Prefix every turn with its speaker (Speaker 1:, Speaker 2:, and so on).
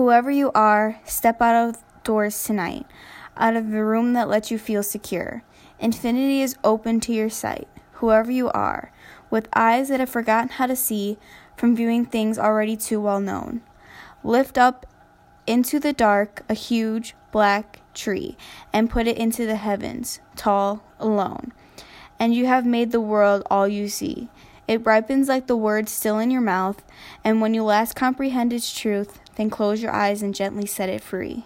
Speaker 1: Whoever you are, step out of doors tonight, out of the room that lets you feel secure. Infinity is open to your sight, whoever you are, with eyes that have forgotten how to see from viewing things already too well known. Lift up into the dark a huge black tree and put it into the heavens, tall, alone. And you have made the world all you see. It ripens like the words still in your mouth, and when you last comprehend its truth, then close your eyes and gently set it free.